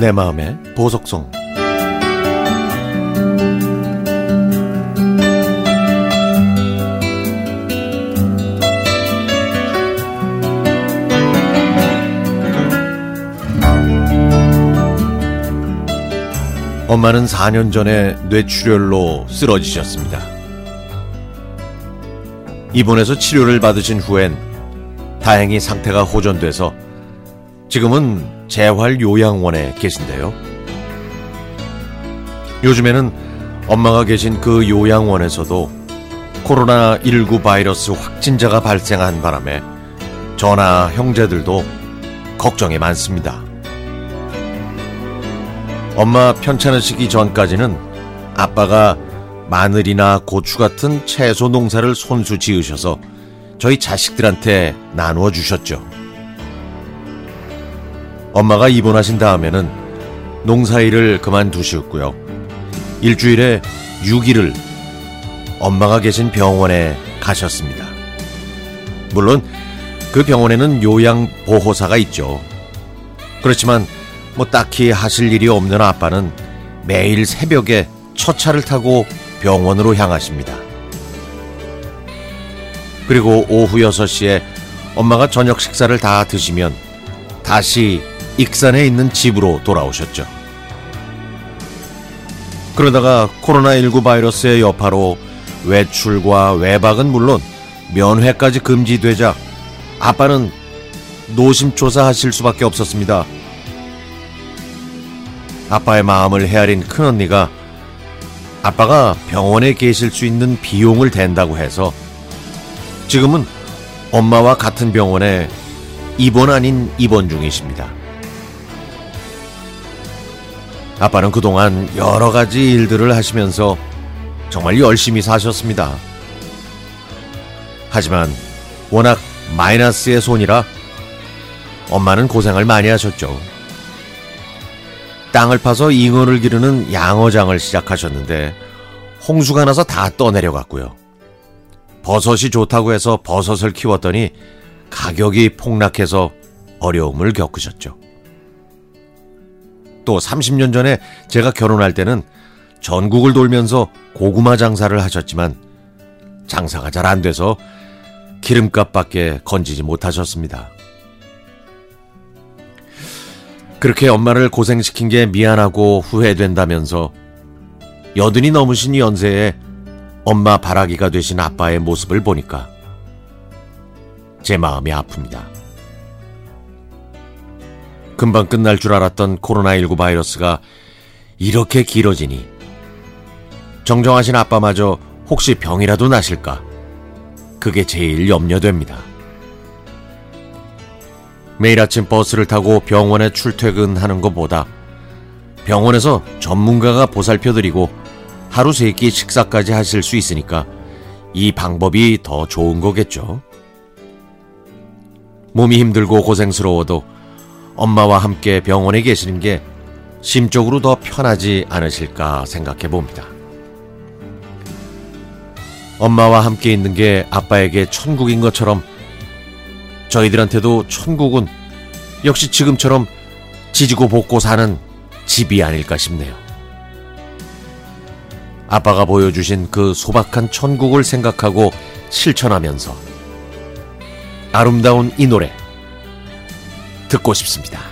내 마음의 보석성 엄마는 4년 전에 뇌출혈로 쓰러지셨습니다. 입원해서 치료를 받으신 후엔 다행히 상태가 호전돼서 지금은 재활요양원에 계신데요. 요즘에는 엄마가 계신 그 요양원에서도 코로나19 바이러스 확진자가 발생한 바람에 저나 형제들도 걱정이 많습니다. 엄마 편찮으시기 전까지는 아빠가 마늘이나 고추 같은 채소 농사를 손수 지으셔서 저희 자식들한테 나누어 주셨죠. 엄마가 입원하신 다음에는 농사일을 그만두셨고요. 일주일에 6일을 엄마가 계신 병원에 가셨습니다. 물론 그 병원에는 요양보호사가 있죠. 그렇지만 뭐 딱히 하실 일이 없는 아빠는 매일 새벽에 첫 차를 타고 병원으로 향하십니다. 그리고 오후 6시에 엄마가 저녁 식사를 다 드시면 다시 익산에 있는 집으로 돌아오셨죠. 그러다가 코로나19 바이러스의 여파로 외출과 외박은 물론 면회까지 금지되자 아빠는 노심초사하실 수밖에 없었습니다. 아빠의 마음을 헤아린 큰언니가 아빠가 병원에 계실 수 있는 비용을 댄다고 해서 지금은 엄마와 같은 병원에 입원 아닌 입원 중이십니다. 아빠는 그동안 여러 가지 일들을 하시면서 정말 열심히 사셨습니다. 하지만 워낙 마이너스의 손이라 엄마는 고생을 많이 하셨죠. 땅을 파서 잉어를 기르는 양어장을 시작하셨는데 홍수가 나서 다 떠내려갔고요. 버섯이 좋다고 해서 버섯을 키웠더니 가격이 폭락해서 어려움을 겪으셨죠. 또 30년 전에 제가 결혼할 때는 전국을 돌면서 고구마 장사를 하셨지만 장사가 잘 안 돼서 기름값밖에 건지지 못하셨습니다. 그렇게 엄마를 고생시킨 게 미안하고 후회된다면서 여든이 넘으신 연세에 엄마 바라기가 되신 아빠의 모습을 보니까 제 마음이 아픕니다. 금방 끝날 줄 알았던 코로나19 바이러스가 이렇게 길어지니 정정하신 아빠마저 혹시 병이라도 나실까? 그게 제일 염려됩니다. 매일 아침 버스를 타고 병원에 출퇴근하는 것보다 병원에서 전문가가 보살펴드리고 하루 세 끼 식사까지 하실 수 있으니까 이 방법이 더 좋은 거겠죠. 몸이 힘들고 고생스러워도 엄마와 함께 병원에 계시는 게 심적으로 더 편하지 않으실까 생각해 봅니다. 엄마와 함께 있는 게 아빠에게 천국인 것처럼 저희들한테도 천국은 역시 지금처럼 지지고 볶고 사는 집이 아닐까 싶네요. 아빠가 보여주신 그 소박한 천국을 생각하고 실천하면서 아름다운 이 노래 듣고 싶습니다.